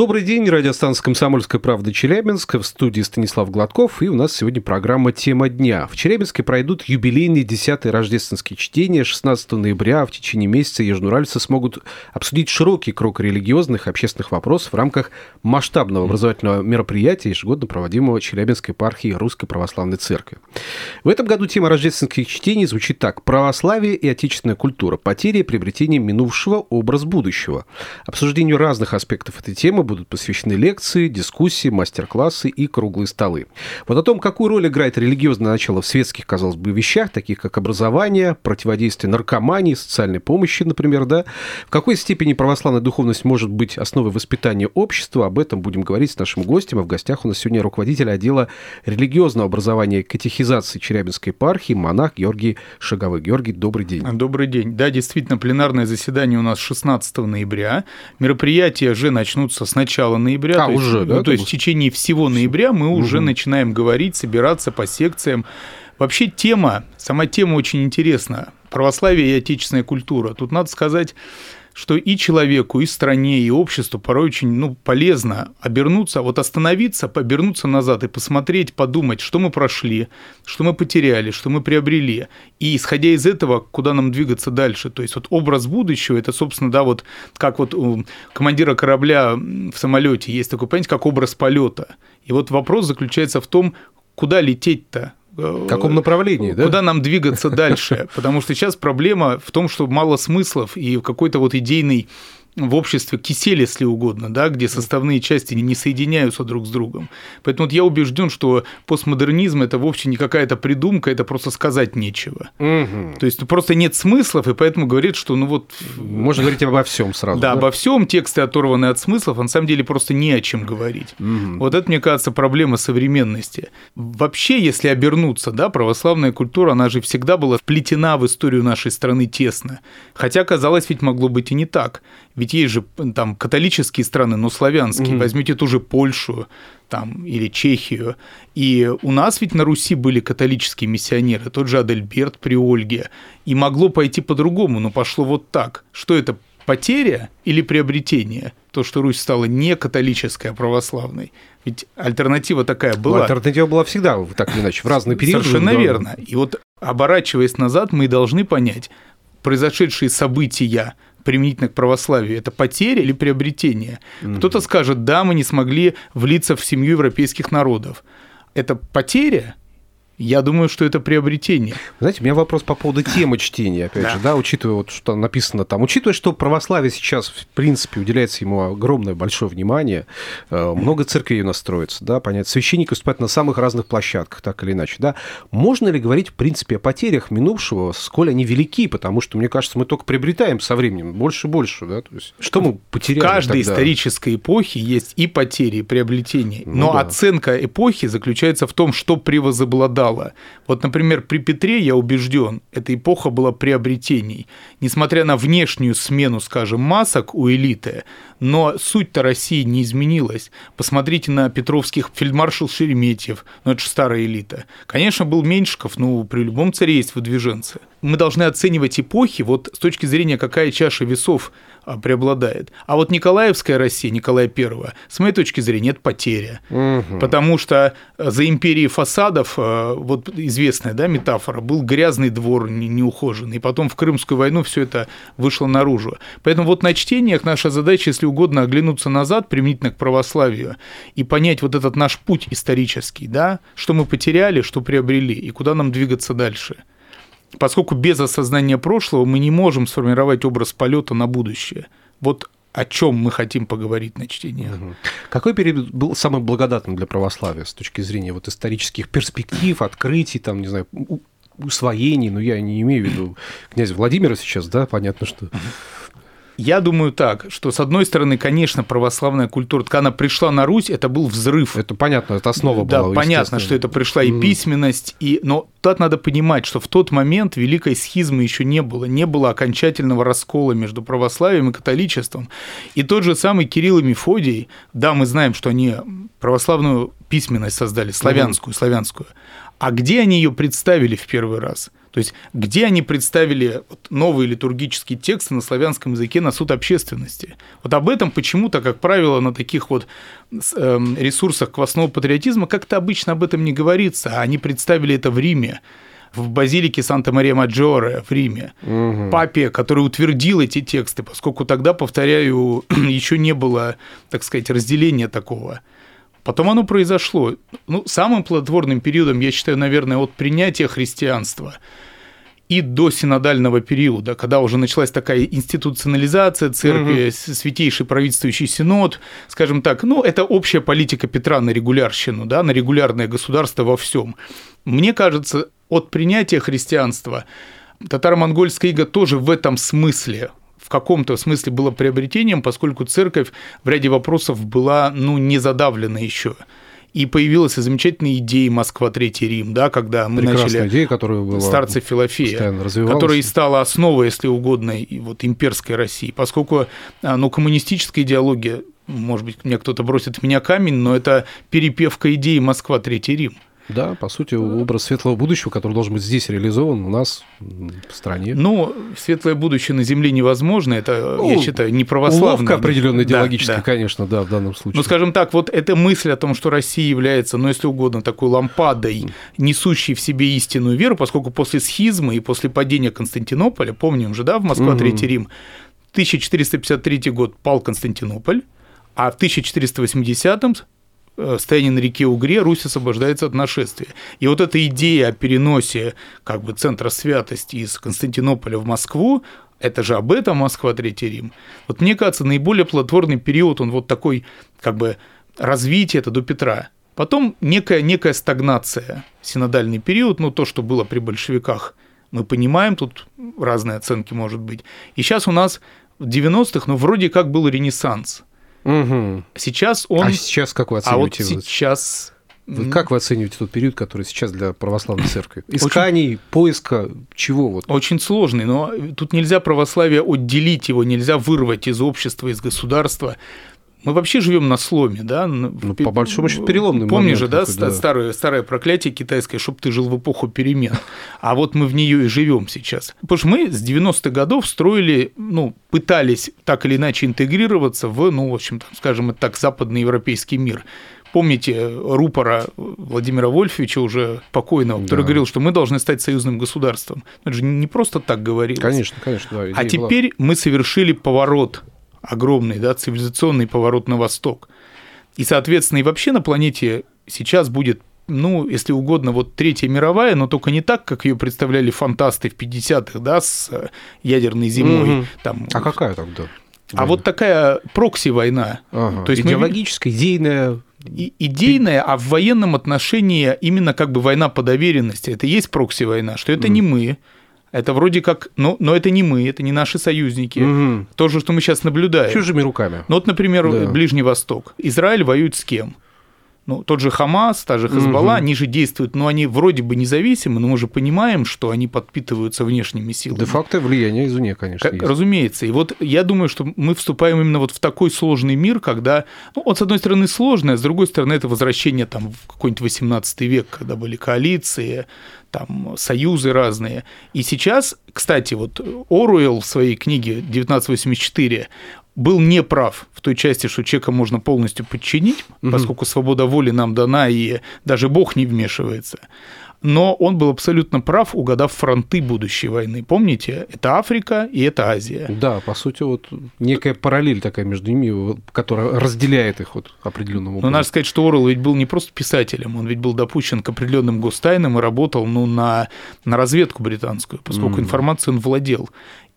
Добрый день, радиостанция «Комсомольская правда» Челябинск. В студии Станислав Гладков. И у нас сегодня программа «Тема дня». В Челябинске пройдут юбилейные 10-е рождественские чтения. 16 ноября в течение месяца ежнуральцы смогут обсудить широкий круг религиозных и общественных вопросов в рамках масштабного образовательного мероприятия, ежегодно проводимого Челябинской епархией Русской Православной Церкви. В этом году тема рождественских чтений звучит так. «Православие и отечественная культура. Потери и приобретение минувшего. Образ будущего». Обсуждению разных аспектов этой темы будут посвящены лекции, дискуссии, мастер-классы и круглые столы. Вот о том, какую роль играет религиозное начало в светских, казалось бы, вещах, таких как образование, противодействие наркомании, социальной помощи, например, да, в какой степени православная духовность может быть основой воспитания общества, об этом будем говорить с нашим гостем, а в гостях у нас сегодня руководитель отдела религиозного образования и катехизации Челябинской епархии, монах Георгий Шаговой. Георгий, добрый день. Добрый день. Да, действительно, пленарное заседание у нас 16 ноября. Мероприятия же начнутся с начала ноября. А, то уже, есть, да? Ну, то есть в течение всего ноября мы уже начинаем говорить, собираться по секциям. Вообще тема, сама тема очень интересна. Православие и отечественная культура. Тут надо сказать, что и человеку, и стране, и обществу порой очень ну, полезно обернуться, вот остановиться, обернуться назад и посмотреть, подумать, что мы прошли, что мы потеряли, что мы приобрели. И исходя из этого, куда нам двигаться дальше. То есть вот образ будущего, это, собственно, да, вот как вот у командира корабля в самолете есть такое понятие, как образ полета. И вот вопрос заключается в том, куда лететь-то, В каком направлении, да? Куда нам двигаться дальше? Потому что сейчас проблема в том, что мало смыслов и какой-то вот идейный в обществе кисель, если угодно, да, где составные части не соединяются друг с другом. Поэтому вот я убежден, что постмодернизм это вовсе не какая-то придумка, это просто сказать нечего. Мгм. То есть просто нет смыслов, и поэтому говорит, что ну вот Можно говорить обо всем сразу. да, обо всем тексты оторваны от смыслов, а на самом деле просто не о чем говорить. Мгм. Вот это, мне кажется, проблема современности. Вообще, если обернуться, да, православная культура, она же всегда была вплетена в историю нашей страны тесно. Хотя, казалось, ведь могло быть и не так. Ведь есть же там католические страны, но славянские. Мгм. Возьмите ту же Польшу там, или Чехию. И у нас ведь на Руси были католические миссионеры, тот же Адельберт при Ольге. И могло пойти по-другому, но пошло вот так. Что это, потеря или приобретение? То, что Русь стала не католической, а православной. Ведь альтернатива такая Ну, была. Альтернатива была всегда, так или иначе, в разные периоды. Совершенно верно. И вот оборачиваясь назад, мы должны понять, произошедшие события применительно к православию, это потеря или приобретение? Кто-то скажет, да, мы не смогли влиться в семью европейских народов. Это потеря? Я думаю, что это приобретение. Знаете, у меня вопрос по поводу темы чтения, опять Да. же, да, учитывая вот, что написано там, учитывая, что православие сейчас, в принципе, уделяется ему огромное большое внимание, э, много церквей у нас строится, да, понятно, священники выступают на самых разных площадках, так или иначе, да. Можно ли говорить, в принципе, о потерях минувшего, сколь они велики, потому что, мне кажется, мы только приобретаем со временем больше и больше, да, то есть, что мы В потеряли каждой тогда? исторической эпохе есть и потери, и приобретения. Ну Но да. оценка эпохи заключается в том, что превозобладало. Вот, например, при Петре, я убежден, эта эпоха была приобретений. Несмотря на внешнюю смену, скажем, масок у элиты, но суть-то России не изменилась. Посмотрите на петровских фельдмаршал Шереметьев, ну это же старая элита. Конечно, был Меньшиков, но при любом царе есть выдвиженцы. Мы должны оценивать эпохи вот с точки зрения, какая чаша весов а, преобладает. А вот Николаевская Россия, Николая I, с моей точки зрения, это потеря. Мгм. Потому что э, за империей фасадов, э, вот известная да, метафора, был грязный двор не- неухоженный. И потом в Крымскую войну все это вышло наружу. Поэтому вот на чтениях наша задача, если угодно, оглянуться назад, применительно к православию, и понять вот этот наш путь исторический, да, что мы потеряли, что приобрели, и куда нам двигаться дальше. Поскольку без осознания прошлого мы не можем сформировать образ полета на будущее. Вот о чем мы хотим поговорить на чтениях. Какой период был самым благодатным для православия с точки зрения вот исторических перспектив, открытий, там, не знаю, усвоений, ну, я не имею в виду князя Владимира сейчас, да, понятно, что Я думаю так, что с одной стороны, конечно, православная культура, когда она пришла на Русь, это был взрыв. Это понятно, это основа да, была. Да, понятно, что это пришла и письменность, и... но тут надо понимать, что в тот момент великой схизмы еще не было, не было окончательного раскола между православием и католичеством. И тот же самый Кирилл и Мефодий, да, мы знаем, что они православную письменность создали, славянскую, славянскую. А где они ее представили в первый раз? То есть где они представили новые литургические тексты на славянском языке на суд общественности? Вот об этом почему-то, как правило, на таких вот эм, ресурсах квасного патриотизма как-то обычно об этом не говорится, а они представили это в Риме в базилике Санта-Мария-Маджоре в Риме, угу. папе, который утвердил эти тексты, поскольку тогда, повторяю, еще не было, так сказать, разделения такого. Потом оно произошло. Ну, самым плодотворным периодом, я считаю, наверное, от принятия христианства и до синодального периода, когда уже началась такая институционализация церкви, угу. святейший правительствующий синод, скажем так, ну, это общая политика Петра на регулярщину, да, на регулярное государство во всем. Мне кажется, от принятия христианства татаро-монгольская ига тоже в этом смысле каком-то смысле было приобретением, поскольку церковь в ряде вопросов была ну, не задавлена еще. И появилась и замечательная идея Москва Третий Рим, да, когда мы Прекрасная начали идея, которая была старца Филофея, которая и стала основой, если угодно, вот, имперской России, поскольку а, ну, коммунистическая идеология, может быть, мне кто-то бросит в меня камень, но это перепевка идеи Москва Третий Рим. Да, по сути, образ светлого будущего, который должен быть здесь реализован у нас в стране. Ну, светлое будущее на Земле невозможно, это, ну, я считаю, не православно. Уловка определенная идеологическая, да, да. конечно, да, в данном случае. Ну, скажем так, вот эта мысль о том, что Россия является, ну, если угодно, такой лампадой, несущей в себе истинную веру, поскольку после схизмы и после падения Константинополя, помним же, да, в Москва, Третий Рим, 1453 год пал Константинополь, а в 1480-м Э, стояние на реке Угре Русь освобождается от нашествия. И вот эта идея о переносе как бы центра святости из Константинополя в Москву, это же об этом Москва, Третий Рим. Вот мне кажется, наиболее плодотворный период, он вот такой как бы развитие, это до Петра. Потом некая, некая стагнация, синодальный период, ну то, что было при большевиках, мы понимаем, тут разные оценки может быть. И сейчас у нас в 90-х, ну вроде как был ренессанс – Угу. Сейчас он... А сейчас как вы оцениваете? А вот сейчас... Вы как вы оцениваете тот период, который сейчас для православной церкви? Исканий, Очень... поиска, чего вот? Очень сложный, но тут нельзя православие отделить его, нельзя вырвать из общества, из государства. Мы вообще живем на сломе, да? Ну, по большому счету, переломный Помнишь же, да, да. Старое, старое проклятие китайское, чтобы ты жил в эпоху перемен. А вот мы в нее и живем сейчас. Потому что мы с 90-х годов строили, ну, пытались так или иначе интегрироваться в, ну, в общем, скажем так, западный европейский мир. Помните рупора Владимира Вольфовича, уже покойного, который да. говорил, что мы должны стать союзным государством. Это же не просто так говорилось. Конечно, конечно. Да, а теперь была. мы совершили поворот огромный, да, цивилизационный поворот на восток. И, соответственно, и вообще на планете сейчас будет ну, если угодно, вот Третья мировая, но только не так, как ее представляли фантасты в 50-х, да, с ядерной зимой. Угу. Там, а какая тогда? А вот такая прокси-война. Ага. То есть идеологическая, мы... идейная и, идейная, а в военном отношении именно как бы война по доверенности. Это и есть прокси-война, что это mm. не мы, это вроде как, но, но это не мы, это не наши союзники. Угу. То же, что мы сейчас наблюдаем. Чужими руками. Ну вот, например, да. Ближний Восток. Израиль воюет с кем? Ну, тот же Хамас, та же Хезбалла, угу. они же действуют, но они вроде бы независимы, но мы же понимаем, что они подпитываются внешними силами. Де-факто влияние извне, конечно, есть. Разумеется. И вот я думаю, что мы вступаем именно вот в такой сложный мир, когда, ну, вот с одной стороны сложное, а с другой стороны это возвращение там в какой-нибудь 18 век, когда были коалиции, там союзы разные. И сейчас, кстати, вот Оруэлл в своей книге 1984 был неправ в той части, что человека можно полностью подчинить, угу. поскольку свобода воли нам дана, и даже Бог не вмешивается но он был абсолютно прав, угадав фронты будущей войны. Помните, это Африка и это Азия. Да, по сути, вот некая параллель такая между ними, которая разделяет их вот определенным образом. Но надо сказать, что Орел ведь был не просто писателем, он ведь был допущен к определенным гостайнам и работал ну, на, на разведку британскую, поскольку mm. информацией он владел.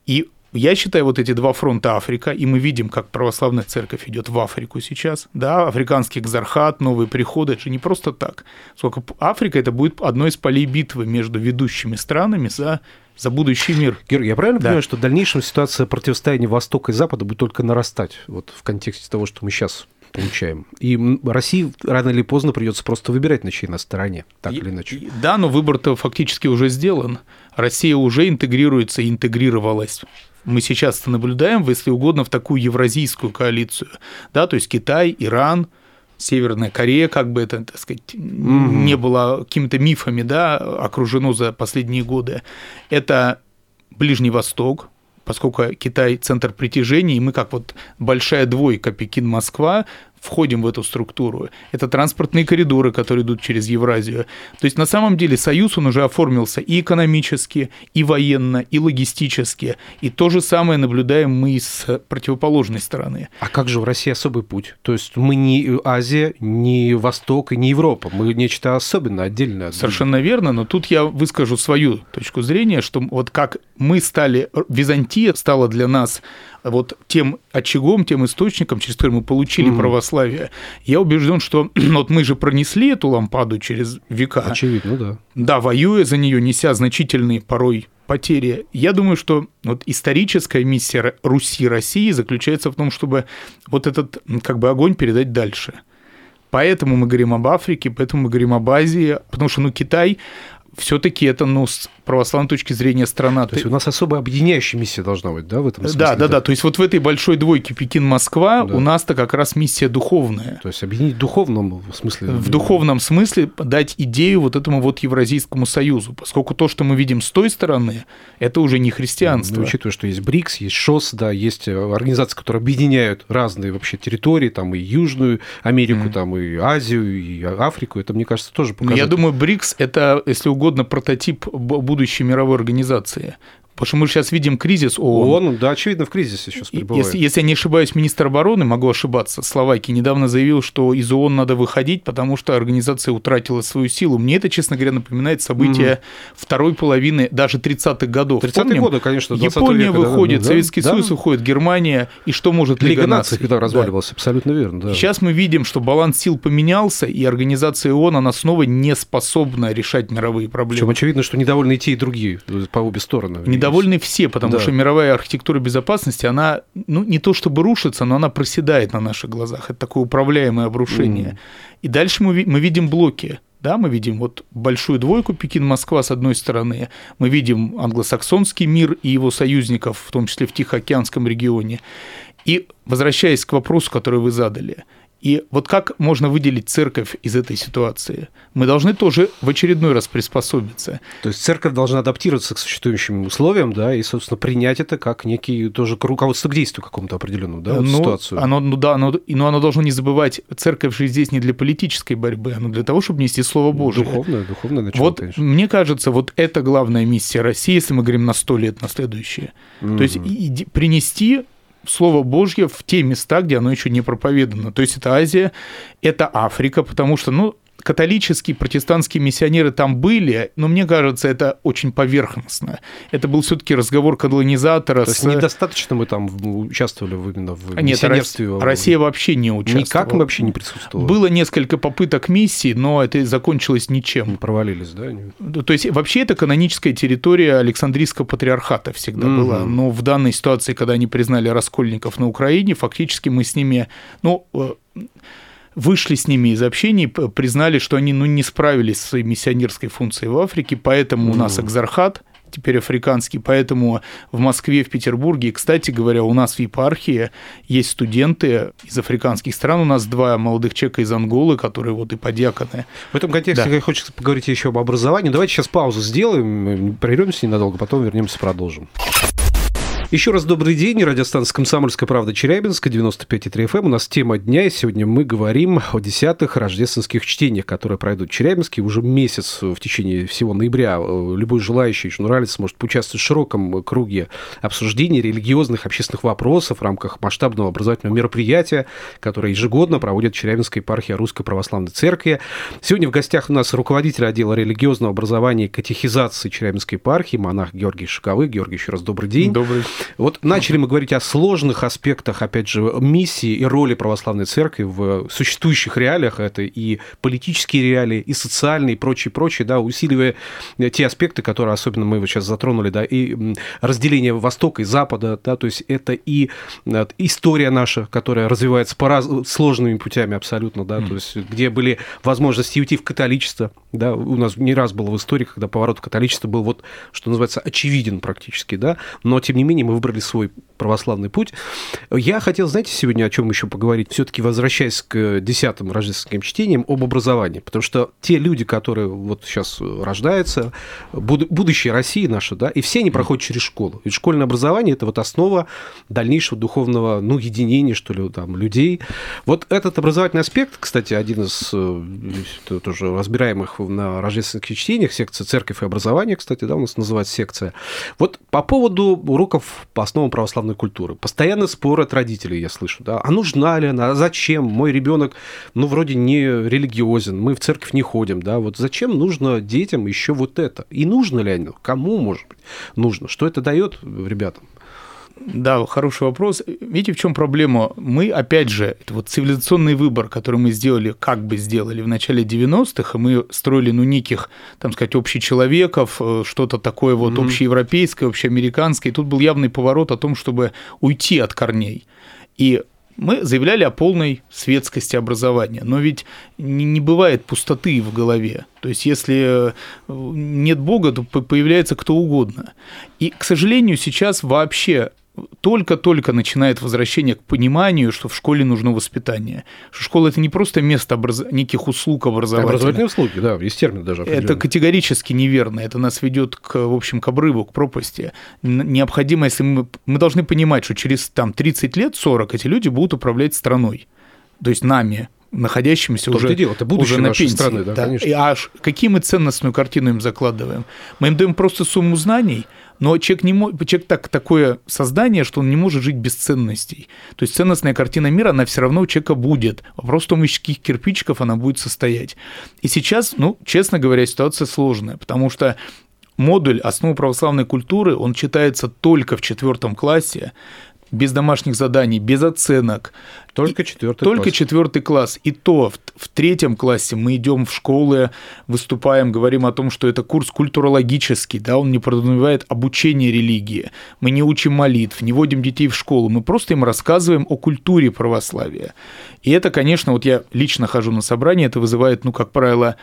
И я считаю, вот эти два фронта Африка, и мы видим, как православная церковь идет в Африку сейчас, да, африканский экзархат, новые приходы, это же не просто так. Сколько Африка это будет одной из полей битвы между ведущими странами за за будущий мир. Георгий, я правильно да. понимаю, что в дальнейшем ситуация противостояния Востока и Запада будет только нарастать вот в контексте того, что мы сейчас получаем. И России рано или поздно придется просто выбирать, на чьей на стороне, так и, или иначе. Да, но выбор-то фактически уже сделан. Россия уже интегрируется и интегрировалась мы сейчас наблюдаем, если угодно, в такую евразийскую коалицию, да, то есть Китай, Иран, Северная Корея, как бы это, так сказать, mm-hmm. не было какими-то мифами, да, окружено за последние годы. Это Ближний Восток, поскольку Китай – центр притяжения, и мы как вот большая двойка Пекин-Москва, входим в эту структуру. Это транспортные коридоры, которые идут через Евразию. То есть на самом деле Союз, он уже оформился и экономически, и военно, и логистически. И то же самое наблюдаем мы с противоположной стороны. А как же в России особый путь? То есть мы не Азия, не Восток и не Европа. Мы нечто особенное, отдельное. Совершенно верно, но тут я выскажу свою точку зрения, что вот как мы стали, Византия стала для нас вот тем очагом, тем источником, через который мы получили mm православие, я убежден, что вот мы же пронесли эту лампаду через века. Очевидно, да. Да, воюя за нее, неся значительные порой потери. Я думаю, что вот историческая миссия Руси России заключается в том, чтобы вот этот как бы огонь передать дальше. Поэтому мы говорим об Африке, поэтому мы говорим об Азии, потому что ну, Китай все-таки это, ну, православной точки зрения страна. То есть у нас особая объединяющая миссия должна быть, да, в этом смысле? Да, да, да. То есть вот в этой большой двойке Пекин-Москва да. у нас-то как раз миссия духовная. То есть объединить в духовном смысле? В духовном смысле дать идею вот этому вот Евразийскому союзу, поскольку то, что мы видим с той стороны, это уже не христианство. Ну, учитывая, что есть БРИКС, есть ШОС, да, есть э, организации, которые объединяют разные вообще территории, там и Южную Америку, mm. там и Азию, и Африку, это, мне кажется, тоже показатель. Я думаю, БРИКС – это, если угодно прототип будущей мировой организации. Потому что мы сейчас видим кризис ООН. ООН, да, очевидно, в кризисе сейчас пребывает. Если, если я не ошибаюсь, министр обороны, могу ошибаться, Словакии недавно заявил, что из ООН надо выходить, потому что организация утратила свою силу. Мне это, честно говоря, напоминает события угу. второй половины, даже 30-х годов. 30-е годы, конечно, Япония века, выходит, да, Советский да, Союз выходит, Германия, и что может Лига, Лига наций? когда разваливалась, да. абсолютно верно. Да. Сейчас мы видим, что баланс сил поменялся, и организация ООН, она снова не способна решать мировые проблемы. Причем очевидно, что недовольны и те, и другие, по обе стороны. Недовольны все, потому да. что мировая архитектура безопасности, она ну, не то чтобы рушится, но она проседает на наших глазах. Это такое управляемое обрушение. Mm. И дальше мы, мы видим блоки. Да, мы видим вот большую двойку Пекин-Москва с одной стороны, мы видим англосаксонский мир и его союзников, в том числе в Тихоокеанском регионе. И возвращаясь к вопросу, который вы задали, и вот как можно выделить церковь из этой ситуации? Мы должны тоже в очередной раз приспособиться. То есть церковь должна адаптироваться к существующим условиям, да, и, собственно, принять это как некий тоже руководство к действию какому-то определенному, да, вот ну, ситуацию. Оно, ну да, оно, но оно должно не забывать, церковь же здесь не для политической борьбы, оно для того, чтобы нести Слово Божие. Духовное, духовное начало, Вот, конечно. мне кажется, вот это главная миссия России, если мы говорим на сто лет, на следующее. Mm-hmm. То есть и, принести Слово Божье в те места, где оно еще не проповедано. То есть это Азия, это Африка, потому что, ну, католические, протестантские миссионеры там были, но мне кажется, это очень поверхностно. Это был все-таки разговор колонизатора. То с... есть недостаточно мы там участвовали именно в Нет, миссионерстве? Россия вообще не участвовала. Никак мы вообще не присутствовали. Было несколько попыток миссии, но это закончилось ничем. Мы провалились, да? То есть вообще это каноническая территория Александрийского патриархата всегда угу. была. Но в данной ситуации, когда они признали раскольников на Украине, фактически мы с ними, ну, э, вышли с ними из общения, признали, что они ну, не справились со своей миссионерской функцией в Африке, поэтому у нас экзархат, теперь африканский, поэтому в Москве, в Петербурге, и, кстати говоря, у нас в епархии есть студенты из африканских стран, у нас два молодых человека из Анголы, которые вот и подьяконы. В этом контексте да. хочется поговорить еще об образовании. Давайте сейчас паузу сделаем, прервемся ненадолго, потом вернемся, продолжим. Еще раз добрый день. Радиостанция «Комсомольская правда» Челябинска, 95,3 FM. Эм. У нас тема дня, и сегодня мы говорим о десятых рождественских чтениях, которые пройдут в Челябинске уже месяц в течение всего ноября. Любой желающий, нравится, может поучаствовать в широком круге обсуждений религиозных, общественных вопросов в рамках масштабного образовательного мероприятия, которое ежегодно проводит Челябинская епархия Русской Православной Церкви. Сегодня в гостях у нас руководитель отдела религиозного образования и катехизации Челябинской епархии, монах Георгий Шаковый. Георгий, еще раз добрый день. Добрый. Вот начали мы говорить о сложных аспектах, опять же, миссии и роли православной церкви в существующих реалиях. Это и политические реалии, и социальные, и прочее, прочее, да, усиливая те аспекты, которые особенно мы вот сейчас затронули, да, и разделение Востока и Запада, да, то есть это и история наша, которая развивается по раз... сложными путями абсолютно, да, mm. то есть где были возможности уйти в католичество, да, у нас не раз было в истории, когда поворот в католичество был вот, что называется, очевиден практически, да, но тем не менее мы выбрали свой православный путь. Я хотел, знаете, сегодня о чем еще поговорить, все-таки возвращаясь к десятым рождественским чтениям об образовании, потому что те люди, которые вот сейчас рождаются, будущее России наша, да, и все они проходят через школу. Ведь школьное образование – это вот основа дальнейшего духовного, ну, единения, что ли, там, людей. Вот этот образовательный аспект, кстати, один из э, тоже разбираемых на рождественских чтениях, секция «Церковь и образование», кстати, да, у нас называется секция. Вот по поводу уроков по основам православной культуры. Постоянно спор от родителей я слышу. Да? А нужна ли она? А зачем? Мой ребенок, ну, вроде не религиозен, мы в церковь не ходим. Да? Вот зачем нужно детям еще вот это? И нужно ли оно? Кому, может быть, нужно? Что это дает ребятам? Да, хороший вопрос. Видите, в чем проблема? Мы, опять же, это вот цивилизационный выбор, который мы сделали, как бы сделали в начале 90-х, и мы строили, ну, неких, там сказать, общечеловеков, э, что-то такое вот mm-hmm. общеевропейское, общеамериканское. И тут был явный поворот о том, чтобы уйти от корней. И мы заявляли о полной светскости образования, но ведь не бывает пустоты в голове. То есть, если э, нет Бога, то появляется кто угодно. И, к сожалению, сейчас вообще только-только начинает возвращение к пониманию, что в школе нужно воспитание. Что школа – это не просто место образ... неких услуг образовательных. Образовательные услуги, да, есть термин даже. Это категорически неверно. Это нас ведет к, в общем, к обрыву, к пропасти. Необходимо, если мы, мы должны понимать, что через там, 30 лет, 40 эти люди будут управлять страной. То есть нами, находящимися То уже, дело, это будущее уже на пенсии. страны, да, да. конечно. И аж какие мы ценностную картину им закладываем? Мы им даем просто сумму знаний – но человек, не может, человек так, такое создание, что он не может жить без ценностей. То есть ценностная картина мира, она все равно у человека будет. Вопрос в том, из каких кирпичиков она будет состоять. И сейчас, ну, честно говоря, ситуация сложная, потому что модуль «Основы православной культуры», он читается только в четвертом классе, без домашних заданий, без оценок. Только четвертый Только четвертый класс. И то в, в третьем классе мы идем в школы, выступаем, говорим о том, что это курс культурологический, да, он не подразумевает обучение религии. Мы не учим молитв, не водим детей в школу, мы просто им рассказываем о культуре православия. И это, конечно, вот я лично хожу на собрание, это вызывает, ну, как правило,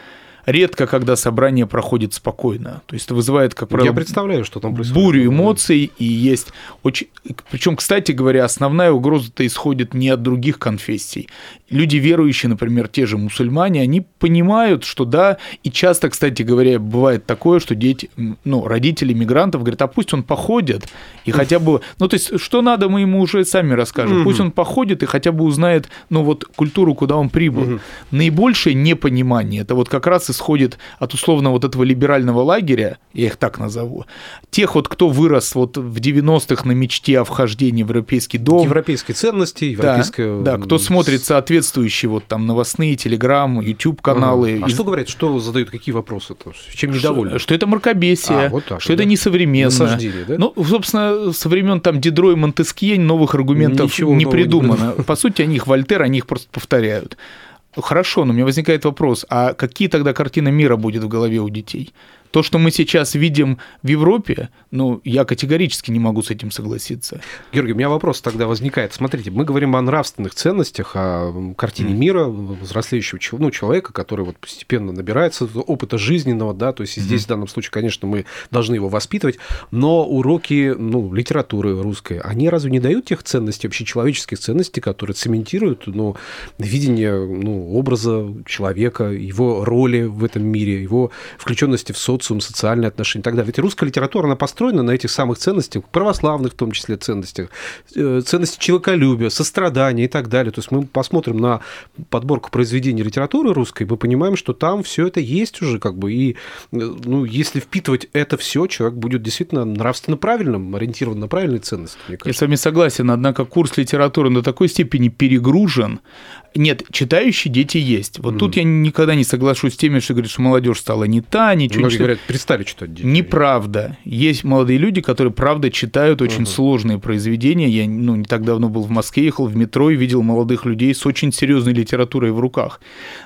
редко, когда собрание проходит спокойно. То есть это вызывает, как правило, Я представляю, что там происходит. бурю эмоций, и есть очень... Причем, кстати говоря, основная угроза-то исходит не от других конфессий. Люди верующие, например, те же мусульмане, они понимают, что да, и часто, кстати говоря, бывает такое, что дети, ну, родители мигрантов говорят, а пусть он походит, и хотя бы... Ну, то есть, что надо, мы ему уже сами расскажем. Пусть он походит и хотя бы узнает, ну, вот культуру, куда он прибыл. Наибольшее непонимание, это вот как раз исходит от условно вот этого либерального лагеря, я их так назову, тех вот, кто вырос вот в 90-х на мечте о вхождении в европейский дом. Европейские ценности, европейская... Да, да, кто смотрит соответствующие вот там новостные, телеграм, YouTube-каналы. Ага. А что говорят, что задают, какие вопросы? -то? Чем недовольны? Что, что это мракобесие, а, вот так, что да? это несовременно. Да? Ну, собственно, со времен там Дидро и Монтескье новых аргументов Ничего не придумано. Не По сути, они их Вольтер, они их просто повторяют. Хорошо, но у меня возникает вопрос, а какие тогда картины мира будет в голове у детей? То, что мы сейчас видим в Европе, ну, я категорически не могу с этим согласиться. Георгий, у меня вопрос тогда возникает. Смотрите, мы говорим о нравственных ценностях, о картине мира взрослеющего ну, человека, который вот постепенно набирается опыта жизненного, да, то есть mm-hmm. здесь в данном случае, конечно, мы должны его воспитывать, но уроки, ну, литературы русской, они разве не дают тех ценностей, общечеловеческих ценностей, которые цементируют, ну, видение, ну, образа человека, его роли в этом мире, его включенности в социум, социум, социальные отношения и так далее. Ведь русская литература, она построена на этих самых ценностях, православных в том числе ценностях, э, ценности человеколюбия, сострадания и так далее. То есть мы посмотрим на подборку произведений литературы русской, мы понимаем, что там все это есть уже как бы. И э, ну, если впитывать это все, человек будет действительно нравственно правильным, ориентирован на правильные ценности. Я с вами согласен, однако курс литературы до такой степени перегружен, нет, читающие дети есть. Вот mm. тут я никогда не соглашусь с теми, что говорят, что молодежь стала не та, ничего Многие не говорят, перестали читать детей. Неправда. Есть молодые люди, которые, правда, читают очень угу. сложные произведения. Я ну, не так давно был в Москве, ехал в метро и видел молодых людей с очень серьезной литературой в руках.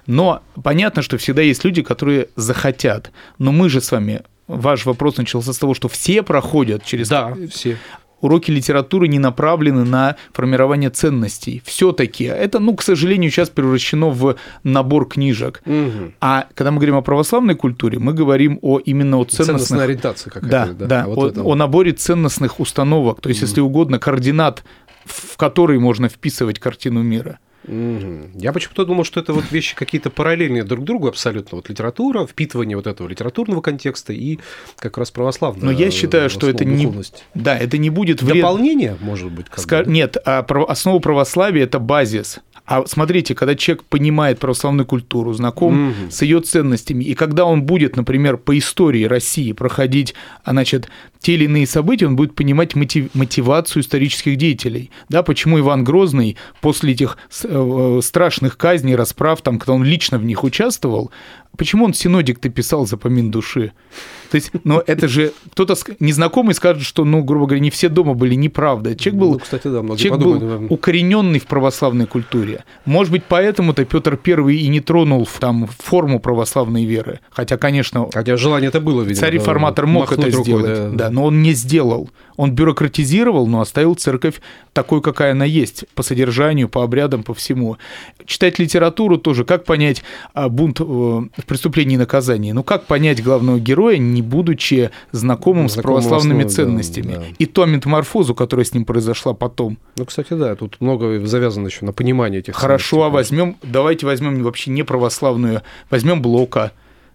Но понятно, что всегда есть люди, которые захотят. Но мы же с вами ваш вопрос начался с того, что все проходят через... Да, все уроки литературы не направлены на формирование ценностей. Все-таки это, ну, к сожалению, сейчас превращено в набор книжек. Угу. А когда мы говорим о православной культуре, мы говорим о именно о ценностных... Ценностная ориентация какая-то. Да, да, да а вот о, о наборе ценностных установок, то есть, угу. если угодно, координат, в который можно вписывать картину мира. Я почему-то думал, что это вот вещи какие-то параллельные друг другу абсолютно. Вот литература, впитывание вот этого литературного контекста и как раз православная Но я считаю, что это не... Да, это не будет вред... Дополнение, может быть? Как Ска... Нет, а основа православия – это базис. А смотрите, когда человек понимает православную культуру, знаком угу. с ее ценностями, и когда он будет, например, по истории России проходить, а, значит, те или иные события, он будет понимать мотив, мотивацию исторических деятелей. Да, почему Иван Грозный после этих э, страшных казней, расправ, там, когда он лично в них участвовал, почему он синодик-то писал за помин души? То есть, но это же кто-то незнакомый скажет, что, ну, грубо говоря, не все дома были неправда. Человек был, ну, кстати, да, человек был укорененный в православной культуре. Может быть, поэтому-то Петр I и не тронул там форму православной веры. Хотя, конечно, хотя желание это было, видимо. Царь-реформатор мог это рукой, сделать, да. да, но он не сделал. Он бюрократизировал, но оставил церковь такой, какая она есть, по содержанию, по обрядам, по всему. Читать литературу тоже, как понять а, бунт э, в преступлении и наказании? Ну, как понять главного героя, не будучи знакомым, знакомым с православными основу, ценностями? Да, да. И ту метаморфозу, которая с ним произошла потом. Ну, кстати, да, тут много завязано еще на понимание этих Хорошо, а возьмем, давайте возьмем вообще не православную, возьмем Блока,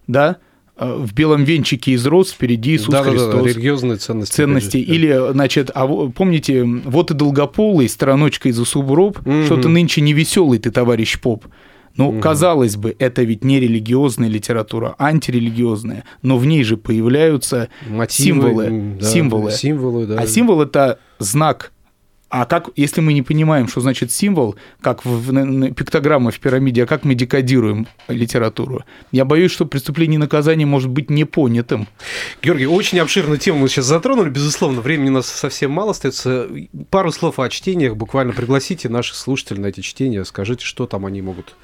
да, Э, в белом венчике из роз впереди Иисус да, Христос. Да, да, религиозные ценности. Ценности. Или, значит, а помните, вот и долгополый, стороночка из усуброб, угу. что ты нынче не веселый ты, товарищ поп. Ну, угу. казалось бы, это ведь не религиозная литература, а антирелигиозная, но в ней же появляются Мотивы, символы. Да, символы. символы да. А символ это знак а как, если мы не понимаем, что значит символ, как в, в, пиктограмма в пирамиде, а как мы декодируем литературу? Я боюсь, что преступление и наказание может быть непонятым. Георгий, очень обширную тему мы сейчас затронули, безусловно, времени у нас совсем мало остается. Пару слов о чтениях, буквально пригласите наших слушателей на эти чтения, скажите, что там они могут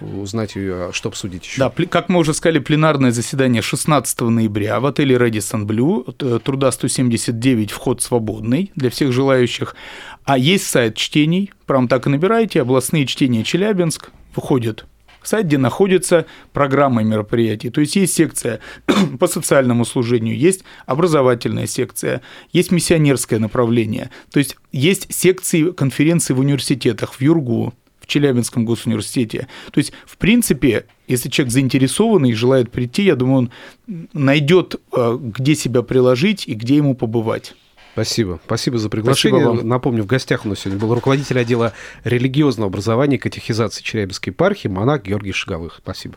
узнать, что обсудить еще. Да, как мы уже сказали, пленарное заседание 16 ноября в отеле Radisson Blue, труда 179, вход свободный для всех желающих. А есть сайт чтений, прям так и набираете, областные чтения Челябинск, выходит сайт, где находится программа мероприятий. То есть есть секция по социальному служению, есть образовательная секция, есть миссионерское направление. То есть есть секции конференций в университетах, в Юргу, в Челябинском госуниверситете. То есть, в принципе, если человек заинтересованный и желает прийти, я думаю, он найдет, э, где себя приложить и где ему побывать. Спасибо. Спасибо за приглашение. Спасибо вам. Напомню, в гостях у нас сегодня был руководитель отдела религиозного образования и катехизации Челябинской епархии, монах Георгий Шаговых. Спасибо.